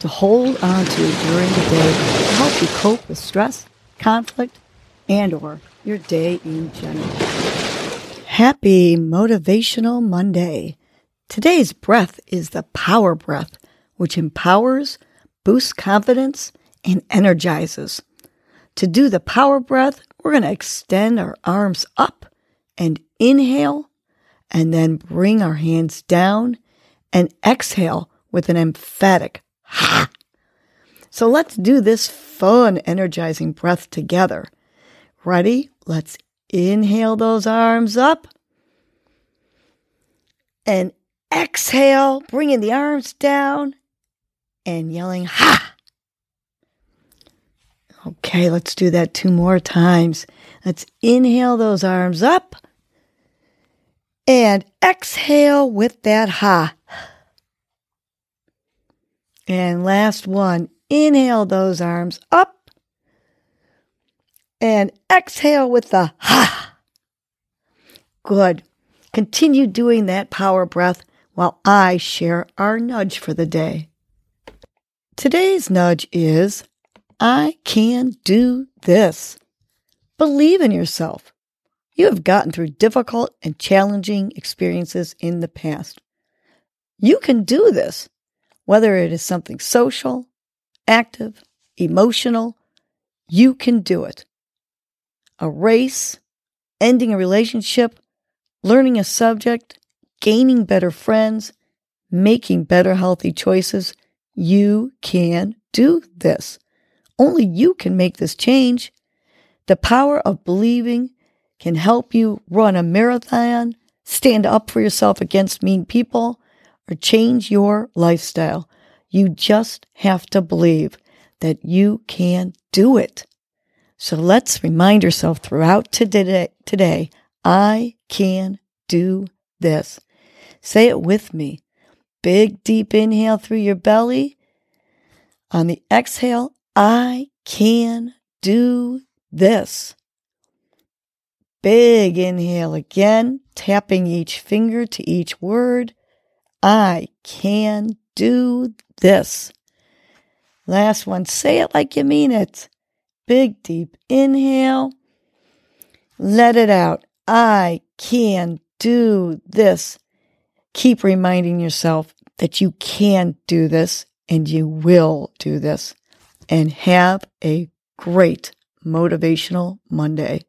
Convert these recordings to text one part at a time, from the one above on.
to hold on to during the day to help you cope with stress, conflict, and or your day in general. Happy Motivational Monday. Today's breath is the power breath, which empowers, boosts confidence, and energizes. To do the power breath, we're going to extend our arms up and inhale, and then bring our hands down and exhale with an emphatic ha. So let's do this fun, energizing breath together. Ready? Let's inhale those arms up and exhale, bringing the arms down and yelling ha. Okay, let's do that two more times. Let's inhale those arms up and exhale with that ha. And last one, inhale those arms up and exhale with the ha. Good. Continue doing that power breath while I share our nudge for the day. Today's nudge is I can do this. Believe in yourself. You have gotten through difficult and challenging experiences in the past. You can do this whether it is something social, active, emotional, you can do it. A race, ending a relationship, learning a subject, gaining better friends, making better healthy choices, you can do this. Only you can make this change. The power of believing can help you run a marathon, stand up for yourself against mean people, or change your lifestyle. You just have to believe that you can do it. So let's remind yourself throughout today, today, I can do this. Say it with me. Big deep inhale through your belly. On the exhale, I can do this. Big inhale again, tapping each finger to each word. I can do this. Last one, say it like you mean it. Big deep inhale. Let it out. I can do this. Keep reminding yourself that you can do this and you will do this. And have a great motivational Monday.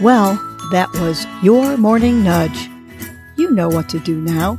Well, that was your morning nudge. You know what to do now.